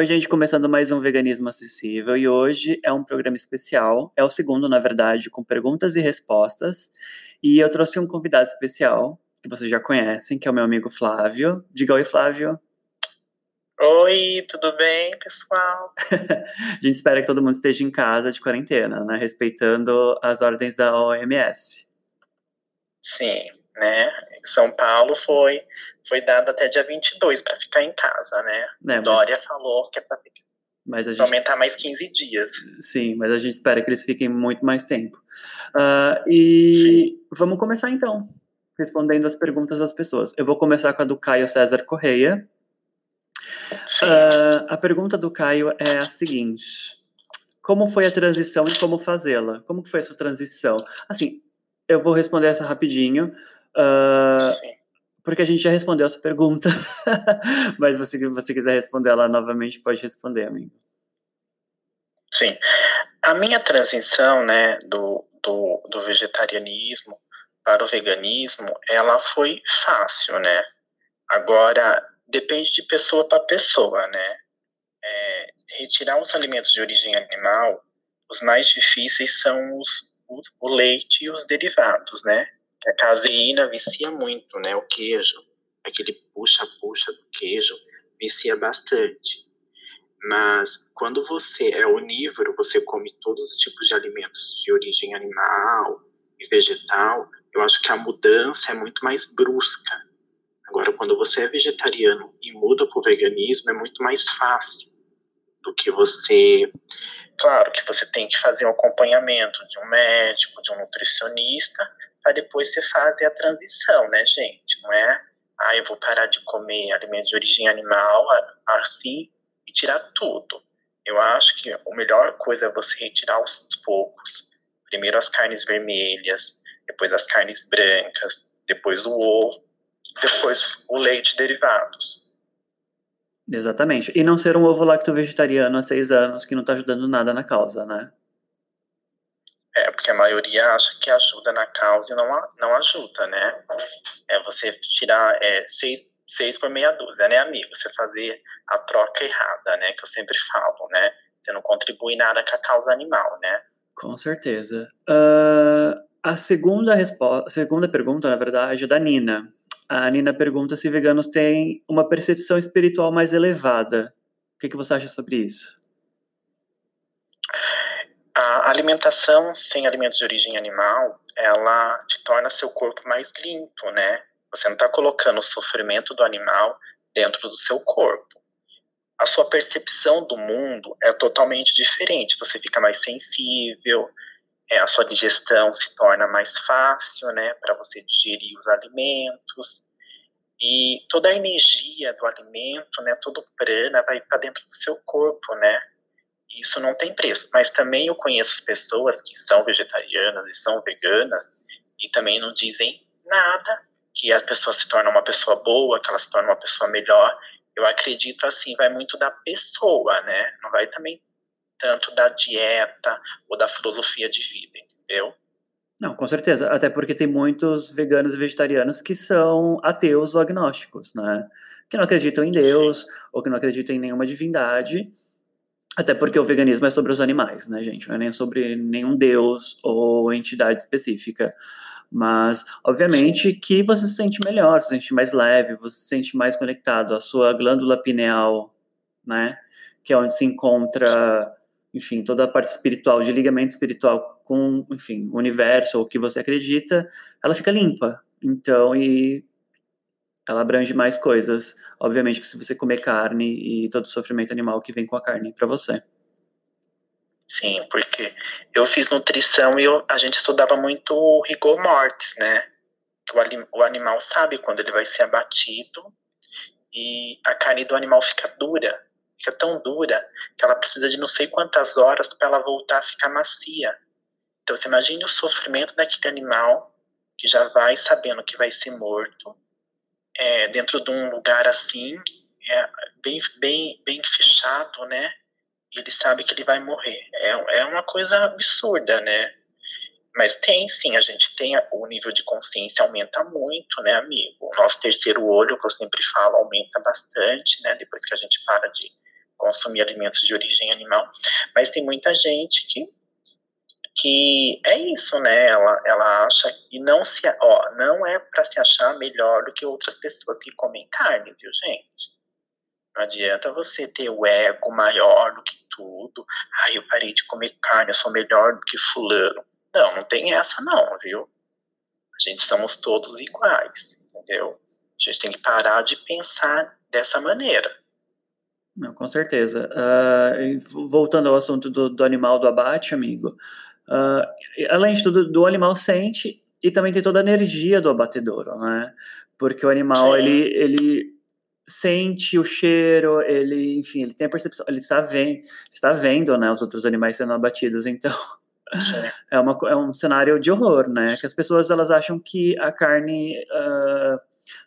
Oi, gente, começando mais um Veganismo Acessível e hoje é um programa especial, é o segundo, na verdade, com perguntas e respostas. E eu trouxe um convidado especial, que vocês já conhecem, que é o meu amigo Flávio. Diga oi, Flávio. Oi, tudo bem, pessoal? a gente espera que todo mundo esteja em casa de quarentena, né? Respeitando as ordens da OMS. Sim, né? São Paulo foi foi dado até dia 22 para ficar em casa, né? É, Dória falou que é para mas a gente... aumentar mais 15 dias. Sim, mas a gente espera que eles fiquem muito mais tempo. Uh, e Sim. vamos começar então, respondendo as perguntas das pessoas. Eu vou começar com a do Caio César Correia. Uh, a pergunta do Caio é a seguinte: Como foi a transição e como fazê-la? Como foi a sua transição? Assim, eu vou responder essa rapidinho. Uh, porque a gente já respondeu essa pergunta. Mas se você, você quiser responder ela novamente, pode responder, amigo. Sim. A minha transição, né, do, do, do vegetarianismo para o veganismo, ela foi fácil, né? Agora, depende de pessoa para pessoa, né? É, retirar os alimentos de origem animal, os mais difíceis são os, os, o leite e os derivados, né? A caseína vicia muito, né? O queijo, aquele puxa-puxa do queijo, vicia bastante. Mas quando você é onívoro, você come todos os tipos de alimentos de origem animal e vegetal, eu acho que a mudança é muito mais brusca. Agora, quando você é vegetariano e muda para o veganismo, é muito mais fácil do que você. Claro que você tem que fazer um acompanhamento de um médico, de um nutricionista, para depois você fazer a transição, né, gente? Não é, ah, eu vou parar de comer alimentos de origem animal assim e tirar tudo. Eu acho que a melhor coisa é você retirar aos poucos. Primeiro as carnes vermelhas, depois as carnes brancas, depois o ovo, depois o leite derivados. Exatamente. E não ser um ovo lacto vegetariano há seis anos que não está ajudando nada na causa, né? É, porque a maioria acha que ajuda na causa e não, não ajuda, né? É você tirar é, seis, seis por meia dúzia, né, amigo? Você fazer a troca errada, né? Que eu sempre falo, né? Você não contribui nada com a causa animal, né? Com certeza. Uh, a segunda, resposta, segunda pergunta, na verdade, é da Nina. A Nina pergunta se veganos têm uma percepção espiritual mais elevada. O que, que você acha sobre isso? A alimentação sem alimentos de origem animal, ela te torna seu corpo mais limpo, né? Você não está colocando o sofrimento do animal dentro do seu corpo. A sua percepção do mundo é totalmente diferente. Você fica mais sensível, é, a sua digestão se torna mais fácil, né, para você digerir os alimentos. E toda a energia do alimento, né, todo o prana vai para dentro do seu corpo, né? Isso não tem preço. Mas também eu conheço pessoas que são vegetarianas e são veganas e também não dizem nada que a pessoa se torna uma pessoa boa, que ela se torna uma pessoa melhor. Eu acredito assim, vai muito da pessoa, né? Não vai também tanto da dieta ou da filosofia de vida, entendeu? Não, com certeza. Até porque tem muitos veganos e vegetarianos que são ateus ou agnósticos, né? Que não acreditam em Deus Sim. ou que não acreditam em nenhuma divindade até porque o veganismo é sobre os animais, né, gente? Não é nem sobre nenhum deus ou entidade específica. Mas, obviamente, que você se sente melhor, se sente mais leve, você se sente mais conectado. A sua glândula pineal, né? Que é onde se encontra, enfim, toda a parte espiritual, de ligamento espiritual com, enfim, o universo ou o que você acredita, ela fica limpa. Então, e ela abrange mais coisas. Obviamente que se você comer carne e todo o sofrimento animal que vem com a carne para você. Sim, porque eu fiz nutrição e eu, a gente estudava muito o rigor mortis, né? O, o animal sabe quando ele vai ser abatido e a carne do animal fica dura, fica tão dura que ela precisa de não sei quantas horas para ela voltar a ficar macia. Então você imagine o sofrimento daquele animal que já vai sabendo que vai ser morto é, dentro de um lugar assim, é, bem, bem, bem fechado, né? Ele sabe que ele vai morrer. É, é uma coisa absurda, né? Mas tem sim, a gente tem o nível de consciência aumenta muito, né, amigo? O nosso terceiro olho, que eu sempre falo, aumenta bastante, né? Depois que a gente para de consumir alimentos de origem animal, mas tem muita gente que que é isso, né? Ela, ela acha e não se, ó, não é para se achar melhor do que outras pessoas que comem carne, viu, gente? Não adianta você ter o ego maior do que tudo. Ai, eu parei de comer carne, eu sou melhor do que fulano. Não, não tem essa não, viu? A gente somos todos iguais, entendeu? A gente tem que parar de pensar dessa maneira. Não, com certeza. Uh, voltando ao assunto do, do, animal do abate, amigo, uh, além de tudo, do animal sente e também tem toda a energia do abatedouro, né? Porque o animal, ele, ele sente o cheiro, ele, enfim, ele tem a percepção, ele está vendo, está vendo, né, os outros animais sendo abatidos, então é, uma, é um cenário de horror, né, que as pessoas, elas acham que a carne uh,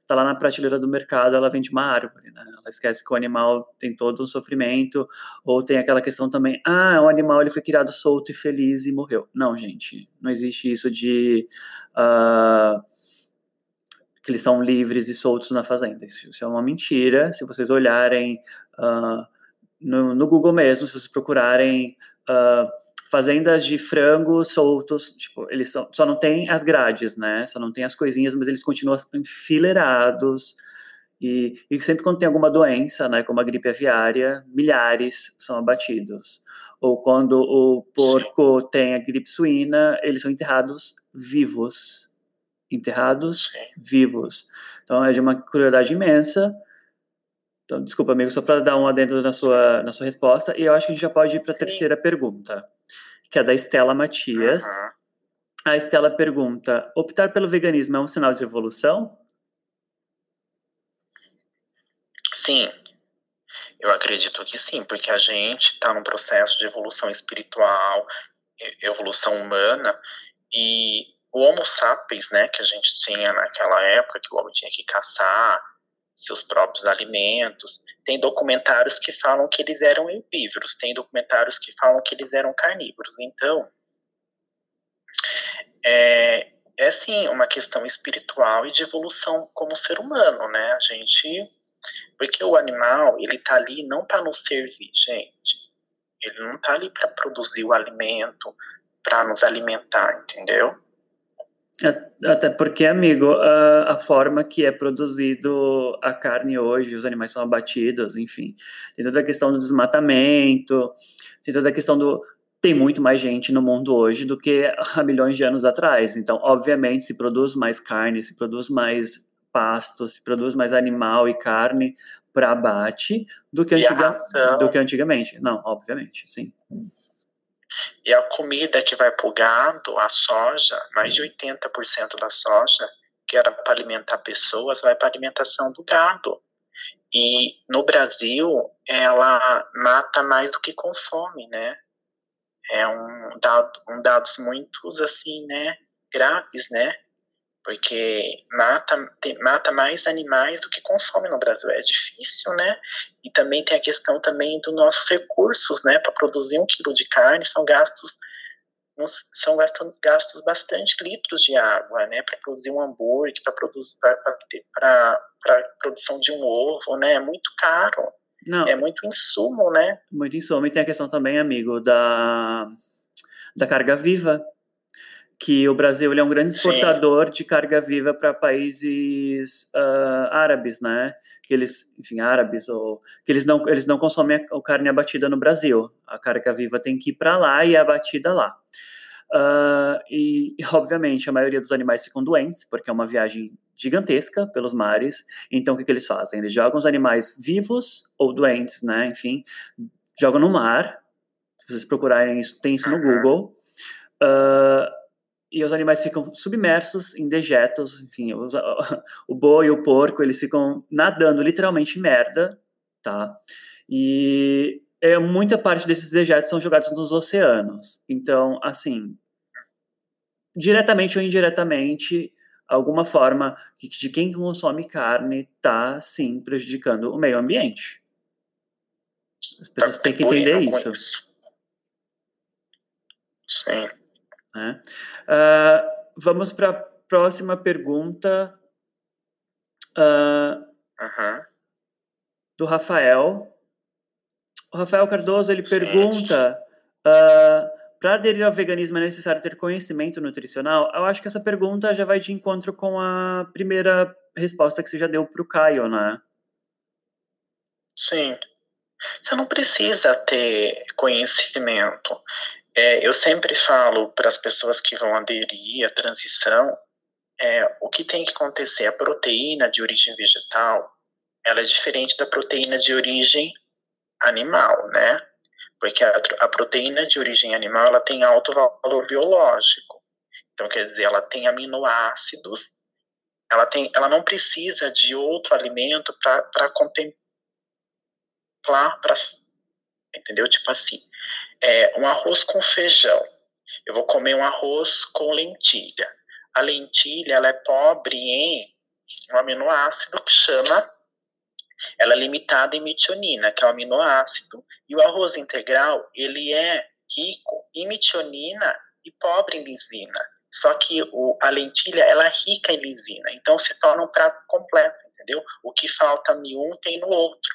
tá lá na prateleira do mercado, ela vem de uma árvore, né, ela esquece que o animal tem todo um sofrimento, ou tem aquela questão também, ah, o animal, ele foi criado solto e feliz e morreu. Não, gente, não existe isso de... Uh, que eles são livres e soltos na fazenda. Isso, isso é uma mentira. Se vocês olharem uh, no, no, Google mesmo, se vocês procurarem uh, fazendas de frangos soltos, tipo, eles são, só não tem as grades, né? Só não tem as coisinhas, mas eles continuam enfileirados. E, e sempre quando tem alguma doença, né, como a gripe aviária, milhares são abatidos. Ou quando o porco tem a gripe suína, eles são enterrados vivos enterrados vivos. Então é de uma crueldade imensa. Então, desculpa, amigo, só para dar um adendo na sua, na sua resposta. E eu acho que a gente já pode ir para a terceira pergunta, que é da Estela Matias. Uhum. A Estela pergunta: optar pelo veganismo é um sinal de evolução? Sim, eu acredito que sim, porque a gente está num processo de evolução espiritual, evolução humana, e o Homo sapiens, né, que a gente tinha naquela época, que o homem tinha que caçar seus próprios alimentos, tem documentários que falam que eles eram herbívoros, tem documentários que falam que eles eram carnívoros. Então, é, é sim uma questão espiritual e de evolução como ser humano, né? A gente, porque o animal ele tá ali não para nos servir, gente. Ele não tá ali para produzir o alimento, para nos alimentar, entendeu? Até porque, amigo, a, a, forma que é produzido a carne hoje, os animais são abatidos, enfim, tem toda a questão do desmatamento, tem toda a questão do. Tem muito mais gente no mundo hoje do que há milhões de anos atrás. Então, obviamente, se produz mais carne, se produz mais pasto, se produz mais animal e carne para abate do que, antiga, do que antigamente. Não, obviamente, sim. E a comida que vai para o gado, a soja, mais de 80% da soja, que era para alimentar pessoas, vai para alimentação do gado. E no Brasil, ela mata mais do que consome, né? É um dado, um dados muito assim, né, graves, né? Porque mata, mata mais animais do que consome no Brasil. É difícil, né? E também tem a questão também dos nossos recursos, né? Para produzir um quilo de carne são gastos são gastos, gastos bastante litros de água, né? Para produzir um hambúrguer, para produzir para produção de um ovo, né? É muito caro. Não. É muito insumo, né? Muito insumo. E tem a questão também, amigo, da, da carga viva que o Brasil é um grande exportador de carga viva para países uh, árabes, né? Que eles, enfim, árabes ou que eles não eles não consomem a, a carne abatida no Brasil. A carga viva tem que ir para lá e é abatida lá. Uh, e, e, obviamente, a maioria dos animais ficam doentes, porque é uma viagem gigantesca pelos mares. Então, o que, que eles fazem? Eles jogam os animais vivos ou doentes, né? Enfim, jogam no mar. Se vocês procurarem isso, tem isso no Google. Uh, e os animais ficam submersos em dejetos, enfim, os, o boi e o porco, eles ficam nadando literalmente merda, tá? E é, muita parte desses dejetos são jogados nos oceanos. Então, assim, diretamente ou indiretamente, alguma forma de quem consome carne está, sim, prejudicando o meio ambiente. As pessoas têm que entender isso. isso. Sim. Né? Uh, vamos para a próxima pergunta uh, uhum. do Rafael. O Rafael Cardoso ele pergunta: ah, para aderir ao veganismo é necessário ter conhecimento nutricional? Eu acho que essa pergunta já vai de encontro com a primeira resposta que você já deu para o Caio, né? Sim. Você não precisa ter conhecimento. É, eu sempre falo para as pessoas que vão aderir à transição, é, o que tem que acontecer? A proteína de origem vegetal, ela é diferente da proteína de origem animal, né? Porque a, a proteína de origem animal, ela tem alto valor biológico. Então, quer dizer, ela tem aminoácidos, ela, tem, ela não precisa de outro alimento para contemplar, pra, entendeu? Tipo assim, é, um arroz com feijão. Eu vou comer um arroz com lentilha. A lentilha ela é pobre em um aminoácido que chama ela é limitada em metionina, que é um aminoácido, e o arroz integral, ele é rico em metionina e pobre em lisina. Só que o, a lentilha, ela é rica em lisina, então se torna um prato completo, entendeu? O que falta em um tem no outro.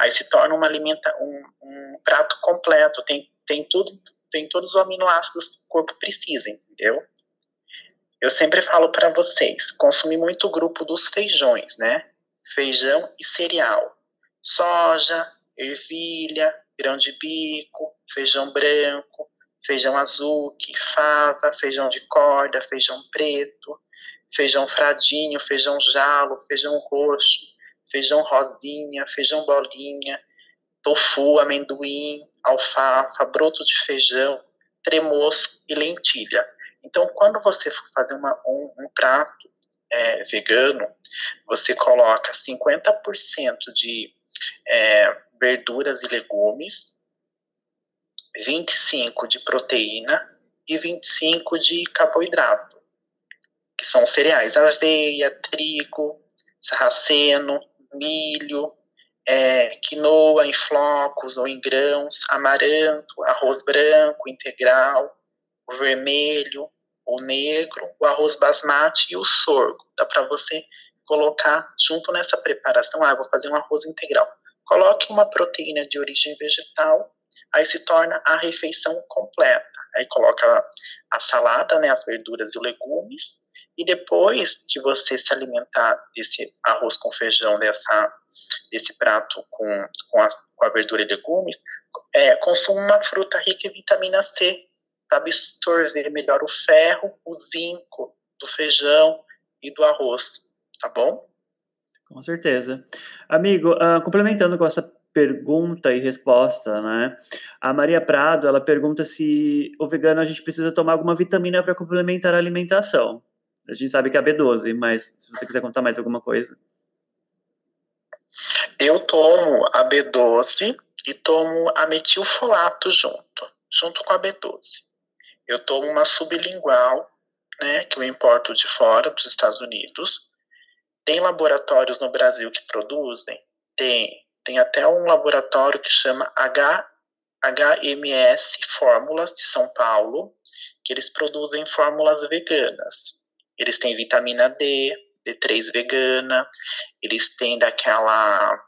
Aí se torna uma alimenta, um, um prato completo, tem, tem tudo, tem todos os aminoácidos que o corpo precisa, entendeu? Eu sempre falo para vocês, consumir muito o grupo dos feijões, né? Feijão e cereal. Soja, ervilha, grão de bico, feijão branco, feijão azul, fava, feijão de corda, feijão preto, feijão fradinho, feijão jalo, feijão roxo, feijão rosinha, feijão bolinha, tofu, amendoim, alfafa, broto de feijão, tremoço e lentilha. Então, quando você for fazer uma, um, um prato é, vegano, você coloca 50% de é, verduras e legumes, 25% de proteína e 25% de carboidrato, que são cereais, aveia, trigo, sarraceno, milho, é, quinoa em flocos ou em grãos, amaranto, arroz branco integral, o vermelho, o negro, o arroz basmati e o sorgo. Dá para você colocar junto nessa preparação, ah, vou fazer um arroz integral. Coloque uma proteína de origem vegetal, aí se torna a refeição completa. Aí coloca a salada, né, as verduras e legumes, e depois que você se alimentar desse arroz com feijão, dessa, desse prato com, com, a, com a verdura e legumes, é, consuma uma fruta rica em vitamina C para absorver melhor o ferro, o zinco do feijão e do arroz, tá bom? Com certeza. Amigo, uh, complementando com essa pergunta e resposta, né? A Maria Prado, ela pergunta se o vegano a gente precisa tomar alguma vitamina para complementar a alimentação. A gente sabe que é a B12, mas se você quiser contar mais alguma coisa. Eu tomo a B12 e tomo a metilfolato junto, junto com a B12. Eu tomo uma sublingual, né, que eu importo de fora dos Estados Unidos. Tem laboratórios no Brasil que produzem? Tem. Tem até um laboratório que chama H, HMS Fórmulas de São Paulo, que eles produzem fórmulas veganas. Eles têm vitamina D, D3 vegana, eles têm daquela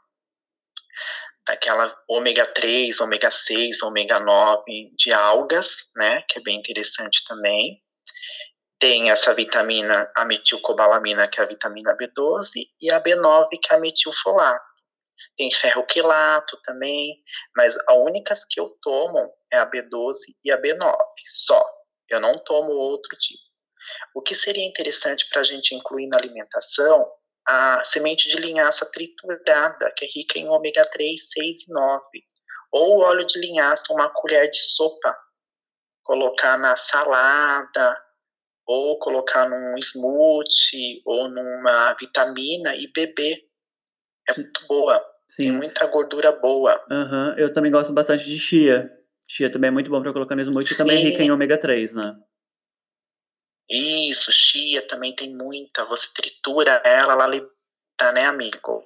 daquela ômega 3, ômega 6, ômega 9 de algas, né, que é bem interessante também. Tem essa vitamina, a metilcobalamina, que é a vitamina B12, e a B9, que é a metilfolato. Tem ferroquilato também, mas as únicas que eu tomo é a B12 e a B9, só. Eu não tomo outro tipo. O que seria interessante para a gente incluir na alimentação a semente de linhaça triturada, que é rica em ômega 3, 6 e 9. Ou óleo de linhaça, uma colher de sopa, colocar na salada, ou colocar num smoothie, ou numa vitamina e beber. É muito boa. Sim. Tem muita gordura boa. Uhum. Eu também gosto bastante de chia. Chia também é muito bom para colocar no smoothie, Sim. também é rica em ômega 3, né? Isso, chia também tem muita. Você tritura ela, ela libera, né, amigo?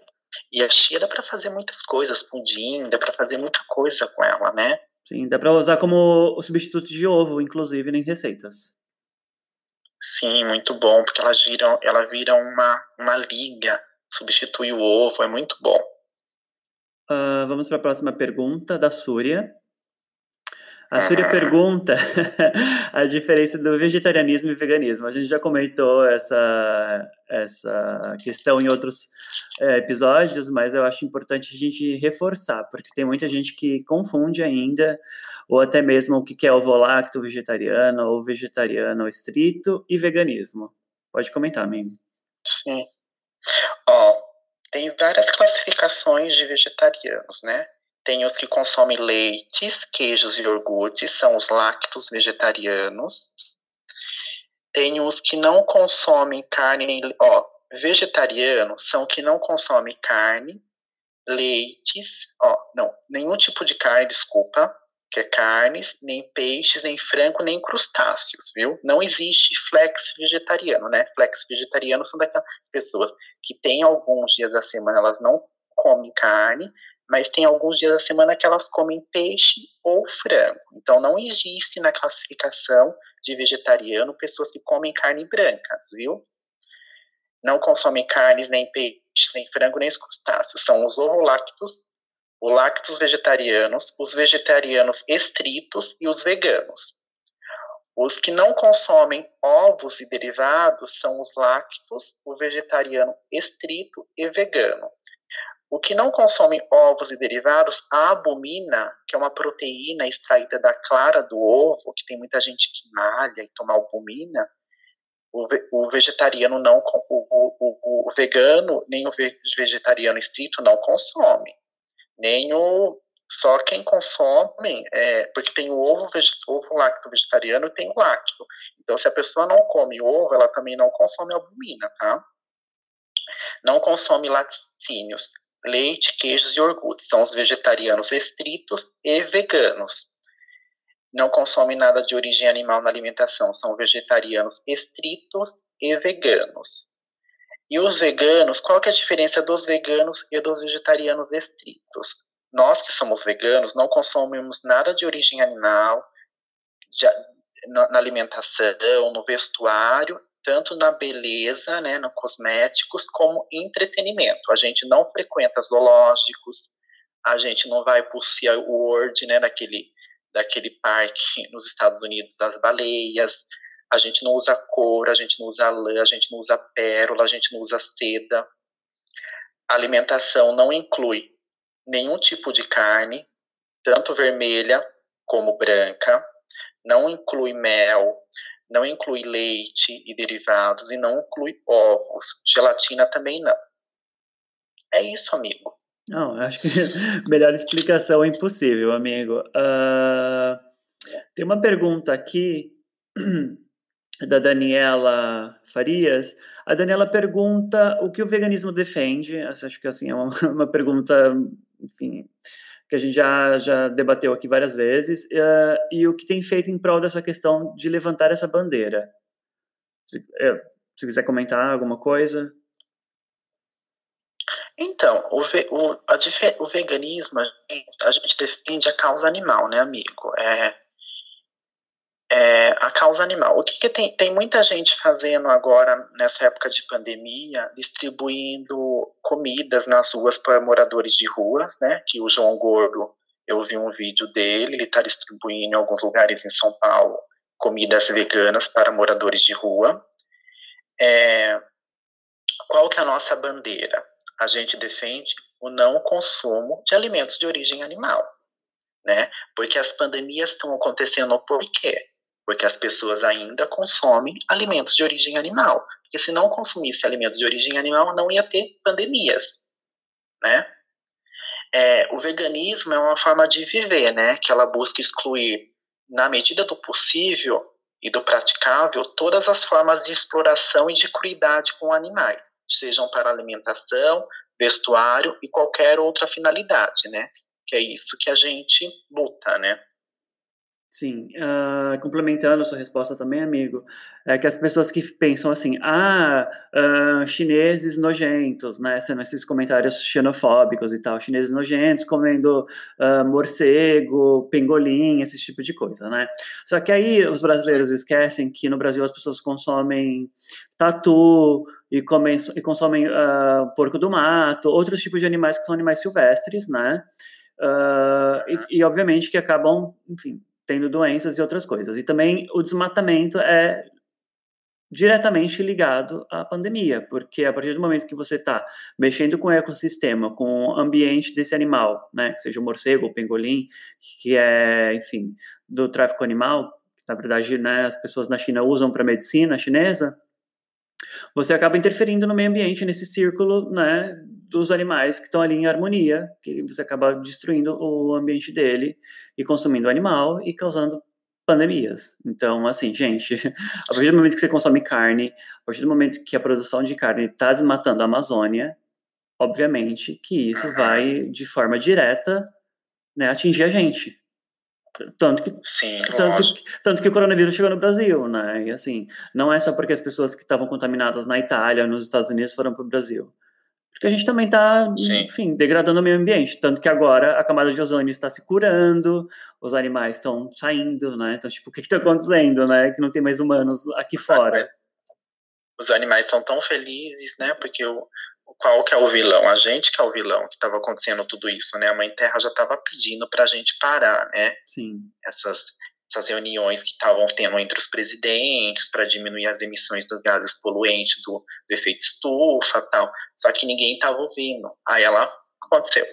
E a chia dá para fazer muitas coisas, pudim, dá para fazer muita coisa com ela, né? Sim, dá para usar como o substituto de ovo, inclusive, em receitas. Sim, muito bom, porque ela vira, ela vira uma, uma liga, substitui o ovo, é muito bom. Uh, vamos para a próxima pergunta da Súria. A Súria pergunta a diferença do vegetarianismo e veganismo. A gente já comentou essa, essa questão em outros é, episódios, mas eu acho importante a gente reforçar, porque tem muita gente que confunde ainda, ou até mesmo o que é ovo-lacto vegetariano, ou vegetariano estrito e veganismo. Pode comentar, amigo. Sim. Ó, tem várias classificações de vegetarianos, né? Tem os que consomem leites, queijos e iogurtes, são os lactos vegetarianos. Tem os que não consomem carne, ó, vegetarianos são que não consomem carne, leites, ó, não, nenhum tipo de carne, desculpa, que é carnes, nem peixes, nem frango, nem crustáceos, viu? Não existe flex vegetariano, né? Flex vegetariano são daquelas pessoas que tem alguns dias da semana elas não comem carne, mas tem alguns dias da semana que elas comem peixe ou frango. Então não existe na classificação de vegetariano pessoas que comem carne brancas, viu? Não consomem carnes, nem peixes, nem frango, nem crustáceos. São os ovolactos, os lactos vegetarianos, os vegetarianos estritos e os veganos. Os que não consomem ovos e derivados são os lactos, o vegetariano estrito e vegano. O que não consome ovos e derivados, a albumina, que é uma proteína extraída da clara do ovo, que tem muita gente que malha e toma albumina, o, vegetariano não, o, o, o, vegano, nem o vegetariano estrito não consome. Nem o, só quem consome, é, porque tem o ovo, ovo lacto vegetariano e tem o lácteo. Então, se a pessoa não come ovo, ela também não consome albumina, tá? Não consome laticínios leite, queijos e iogurtes. São os vegetarianos estritos e veganos. Não consomem nada de origem animal na alimentação. São vegetarianos estritos e veganos. E os veganos, qual que é a diferença dos veganos e dos vegetarianos estritos? Nós que somos veganos não consumimos nada de origem animal de, na, na alimentação, no vestuário tanto na beleza, né, no cosméticos, como entretenimento. A gente não frequenta zoológicos, a gente não vai para o SeaWorld, né, daquele, daquele parque nos Estados Unidos das baleias, a gente não usa cor, a gente não usa lã, a gente não usa pérola, a gente não usa seda. A alimentação não inclui nenhum tipo de carne, tanto vermelha como branca, não inclui mel, não inclui leite e derivados e não inclui ovos. Gelatina também não. É isso, amigo. Não, acho que melhor explicação é impossível, amigo. Uh, tem uma pergunta aqui da Daniela Farias. A Daniela pergunta o que o veganismo defende. Acho que assim é uma, uma pergunta, enfim, que a gente já, já debateu aqui várias vezes, uh, e o que tem feito em prol dessa questão de levantar essa bandeira. Se, uh, se quiser comentar alguma coisa. Então, o, ve, o, a, o veganismo, a gente defende a causa animal, né, amigo? É, é, a causa animal. O que, que, tem, tem muita gente fazendo agora, nessa época de pandemia, distribuindo comidas nas ruas para moradores de ruas, né? Que o João Gordo, eu vi um vídeo dele, ele está distribuindo em alguns lugares em São Paulo comidas veganas para moradores de rua. É, qual que é a nossa bandeira? A gente defende o não consumo de alimentos de origem animal, né? Porque as pandemias estão acontecendo por quê? Porque as pessoas ainda consomem alimentos de origem animal. Porque se não consumisse alimentos de origem animal, não ia ter pandemias, né? É, o veganismo é uma forma de viver, né? Que ela busca excluir, na medida do possível e do praticável, todas as formas de exploração e de crueldade com animais, sejam para alimentação, vestuário e qualquer outra finalidade, né? Que é isso que a gente luta, né? Sim, uh, complementando a sua resposta também, amigo, é que as pessoas que pensam assim, ah, uh, chineses nojentos, né, sendo esses comentários xenofóbicos e tal, chineses nojentos comendo uh, morcego, pengolim, esse tipo de coisa, né. Só que aí os brasileiros esquecem que no Brasil as pessoas consomem tatu e, comem, e consomem porco do mato, outros tipos de animais que são animais silvestres, né, e, e obviamente que acabam, enfim, tendo doenças e outras coisas. E também o desmatamento é diretamente ligado à pandemia, porque a partir do momento que você está mexendo com o ecossistema, com o ambiente desse animal, né, seja o morcego, o pengolim, que é, enfim, do tráfico animal, que na verdade, né, as pessoas na China usam para medicina chinesa, você acaba interferindo no meio ambiente nesse círculo, né, dos animais que estão ali em harmonia, que você acaba destruindo o ambiente dele e consumindo o animal e causando pandemias. Então, assim, gente, a partir do momento que você consome carne, a partir do momento que a produção de carne está desmatando a Amazônia, obviamente que isso vai, de forma direta, né, atingir a gente. Tanto que, Sim, tanto, tanto que o coronavírus chegou no Brasil, né? E assim, não é só porque as pessoas que estavam contaminadas na Itália, nos Estados Unidos, foram para o Brasil porque a gente também está, enfim, degradando o meio ambiente. Tanto que agora a camada de ozônio está se curando, os animais estão saindo, né? Então, tipo, o que está acontecendo, né? Que não tem mais humanos aqui fora. Os animais estão tão felizes, né? Porque o, qual que é o vilão? A gente que é o vilão que estava acontecendo tudo isso, né? A Mãe Terra já estava pedindo para a gente parar, né? Sim. Essas, essas reuniões que estavam tendo entre os presidentes para diminuir as emissões dos gases poluentes, do, do efeito estufa tal. Só que ninguém estava ouvindo. Aí ela aconteceu.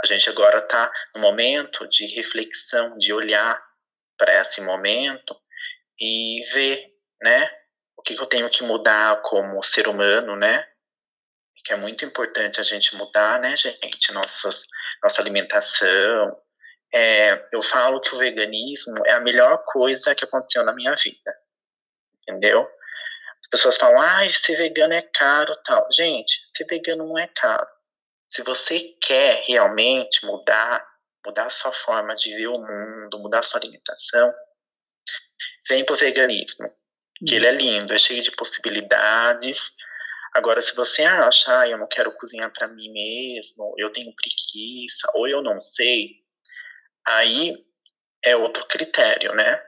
A gente agora está no momento de reflexão, de olhar para esse momento e ver, né, o que, eu tenho que mudar como ser humano, né, que é muito importante a gente mudar, né, gente, nossas, nossa alimentação, é, eu falo que o veganismo é a melhor coisa que aconteceu na minha vida. Entendeu? As pessoas falam, ah, ser vegano é caro tal. Gente, ser vegano não é caro. Se você quer realmente mudar, mudar a sua forma de ver o mundo, mudar a sua alimentação, vem pro veganismo. Que ele é lindo, é cheio de possibilidades. Agora, se você acha, ah, eu não quero cozinhar para mim mesmo, eu tenho preguiça, ou eu não sei, Aí é outro critério, né?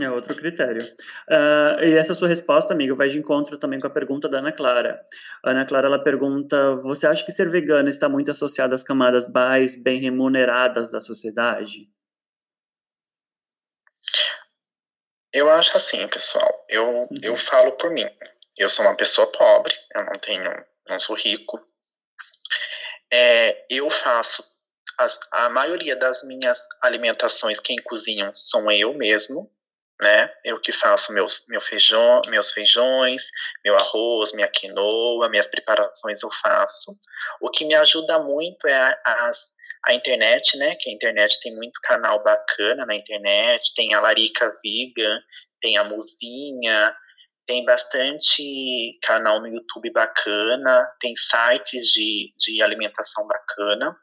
É outro critério. Uh, e essa sua resposta, amigo, vai de encontro também com a pergunta da Ana Clara. A Ana Clara, ela pergunta, você acha que ser vegana está muito associado às camadas mais bem remuneradas da sociedade? Eu acho assim, pessoal. Eu, uhum. eu falo por mim. Eu sou uma pessoa pobre, eu não tenho, não sou rico. É, eu faço as, a maioria das minhas alimentações, quem cozinham sou eu mesmo, né? Eu que faço meus, meu feijão, meus feijões, meu arroz, minha quinoa, minhas preparações eu faço. O que me ajuda muito é a, a, a internet, né? Que a internet tem muito canal bacana na internet, tem a Larica Vegan, tem a Muzinha, tem bastante canal no YouTube bacana, tem sites de, de alimentação bacana.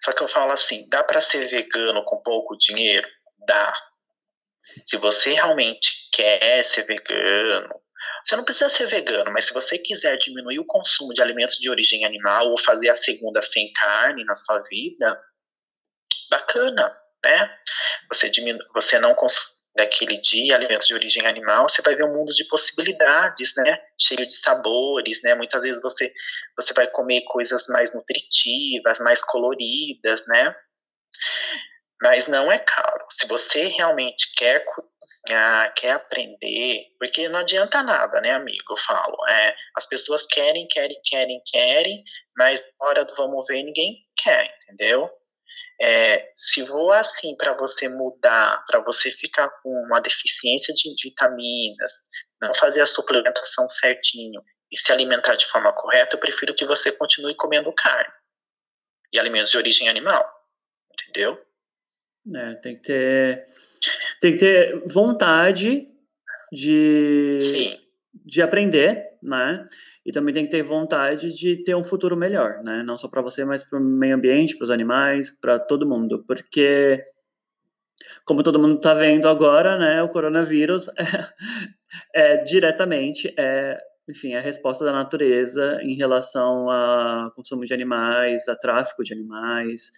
Só que eu falo assim, dá para ser vegano com pouco dinheiro? Dá. Se você realmente quer ser vegano, você não precisa ser vegano, mas se você quiser diminuir o consumo de alimentos de origem animal ou fazer a segunda sem carne na sua vida, bacana, né? Você, diminu você não consome daquele dia, alimentos de origem animal, você vai ver um mundo de possibilidades, né? Cheio de sabores, né? Muitas vezes você você vai comer coisas mais nutritivas, mais coloridas, né? Mas não é caro. Se você realmente quer cozinhar, quer aprender, porque não adianta nada, né, amigo? Eu falo. É, as pessoas querem, querem, querem, querem, mas na hora do vamos ver, ninguém quer, entendeu? É, se for assim para você mudar, para você ficar com uma deficiência de vitaminas, não fazer a suplementação certinho e se alimentar de forma correta, eu prefiro que você continue comendo carne e alimentos de origem animal, entendeu? É, tem que ter tem que ter vontade de Sim de aprender, né? E também tem que ter vontade de ter um futuro melhor, né? Não só para você, mas para o meio ambiente, para os animais, para todo mundo, porque Como todo mundo está vendo agora, né, o coronavírus é, é diretamente é enfim, a resposta da natureza em relação a consumo de animais, a tráfico de animais,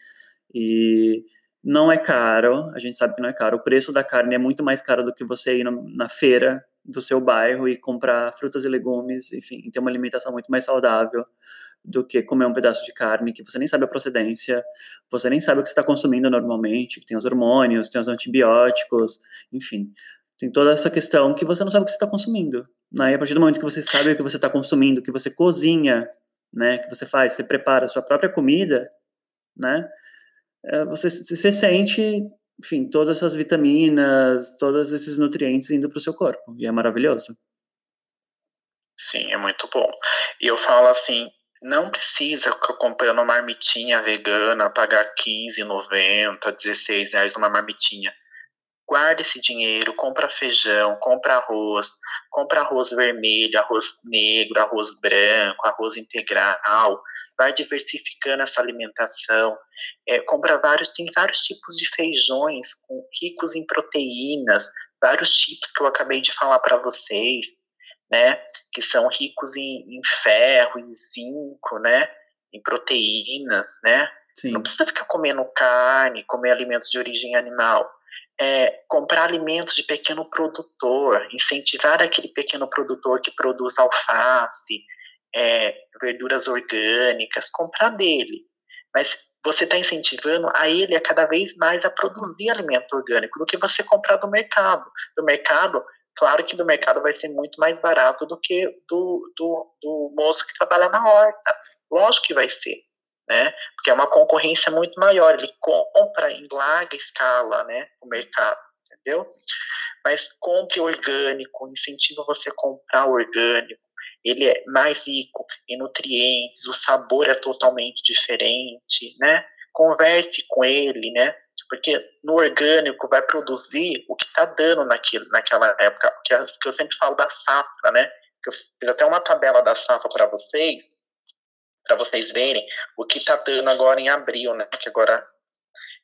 e não é caro, a gente sabe que não é caro, o preço da carne é muito mais caro do que você ir na feira do seu bairro e comprar frutas e legumes, enfim, ter uma alimentação muito mais saudável do que comer um pedaço de carne que você nem sabe a procedência, você nem sabe o que você está consumindo normalmente, que tem os hormônios, tem os antibióticos, enfim tem toda essa questão que você não sabe o que você está consumindo. Né? E a partir do momento que você sabe o que você está consumindo, que você cozinha, né, que você faz, você prepara a sua própria comida, né, é, você, você sente, enfim, todas essas vitaminas, todos esses nutrientes indo para o seu corpo. E é maravilhoso. Sim, é muito bom. E eu falo assim, não precisa ficar comprando uma marmitinha vegana, pagar R$15,90, R$16,00 uma marmitinha guarda esse dinheiro, compra feijão, compra arroz, compra arroz vermelho, arroz negro, arroz branco, arroz integral, vai diversificando essa alimentação, é, compra vários, tem vários tipos de feijões com, ricos em proteínas, vários tipos que eu acabei de falar para vocês, né, que são ricos em, em ferro, em zinco, né, em proteínas, né, Sim. Não precisa ficar comendo carne, comer alimentos de origem animal é, comprar alimentos de pequeno produtor, incentivar aquele pequeno produtor que produz alface, é, verduras orgânicas, comprar dele. Mas você está incentivando a ele a cada vez mais a produzir alimento orgânico do que você comprar do mercado. Do mercado, claro que do mercado vai ser muito mais barato do que do, do, do moço que trabalha na horta. Lógico que vai ser né? Porque é uma concorrência muito maior, ele compra em larga escala, né, o mercado, entendeu? Mas compre orgânico, incentivo você a comprar orgânico. Ele é mais rico em nutrientes, o sabor é totalmente diferente, né? Converse com ele, né? Porque no orgânico vai produzir o que está dando naquilo, naquela época, que, que eu sempre falo da safra, né? Eu fiz até uma tabela da safra para vocês, para vocês verem o que está dando agora em abril, né? Que agora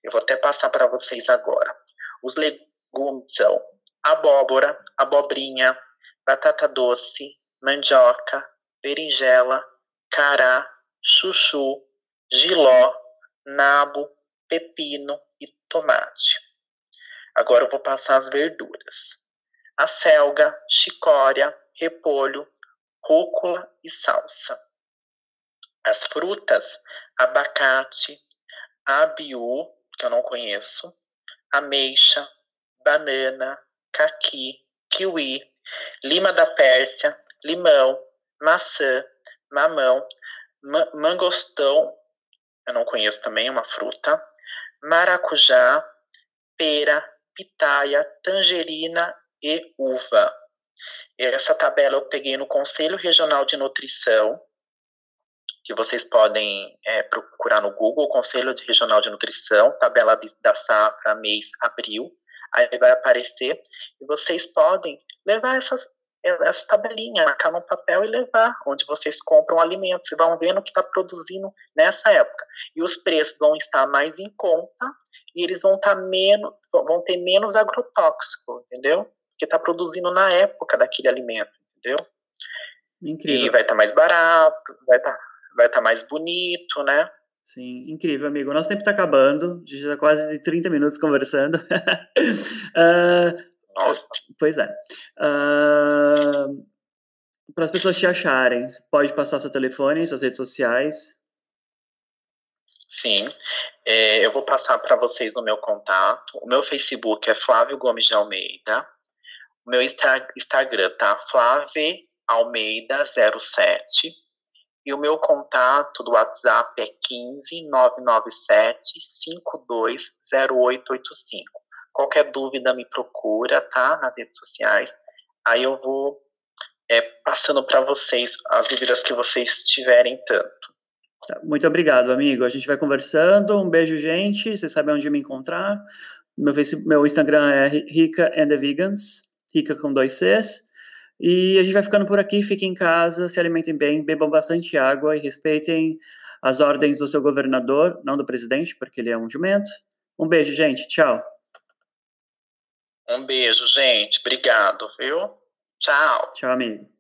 eu vou até passar para vocês agora. Os legumes são abóbora, abobrinha, batata doce, mandioca, berinjela, cará, chuchu, giló, nabo, pepino e tomate. Agora eu vou passar as verduras. A chicória, repolho, rúcula e salsa. As frutas, abacate, abiú, que eu não conheço, ameixa, banana, caqui, kiwi, lima da Pérsia, limão, maçã, mamão, ma mangostão, eu não conheço também, uma fruta, maracujá, pera, pitaia, tangerina e uva. Essa tabela eu peguei no Conselho Regional de Nutrição, que vocês podem é, procurar no Google, Conselho Regional de Nutrição, tabela de, da safra, mês, abril, aí vai aparecer, e vocês podem levar essas, essa tabelinha, marcar no papel e levar, onde vocês compram alimentos, e vão vendo o que está produzindo nessa época. E os preços vão estar mais em conta, e eles vão, estar tá menos, vão ter menos agrotóxico, entendeu? Porque está produzindo na época daquele alimento, entendeu? Incrível. E vai estar tá mais barato, vai estar tá vai tá mais bonito, né? Sim, incrível, amigo. Nosso tempo está acabando, a gente está quase de 30 minutos conversando. uh, Nossa. Pois é. Uh, Para as pessoas te acharem, pode passar seu telefone, suas redes sociais. Sim, é, eu vou passar para vocês o meu contato. O meu Facebook é Flávio Gomes de Almeida. O meu Instagram tá Flávio Almeida 07. E o meu contato do WhatsApp é 15 997 520885. Qualquer dúvida me procura, tá? Nas redes sociais. Aí eu vou é, passando para vocês as dúvidas que vocês tiverem tanto. Tá, muito obrigado, amigo. A gente vai conversando. Um beijo, gente. Vocês sabem onde me encontrar. Meu, Facebook, meu Instagram é Rica and the Vegans. Rica com dois Cs. E a gente vai ficando por aqui, fiquem em casa, se alimentem bem, bebam bastante água e respeitem as ordens do seu governador, não do presidente, porque ele é um jumento. Um beijo, gente. Tchau. Um beijo, gente. Obrigado, viu? Tchau. Tchau, amigo.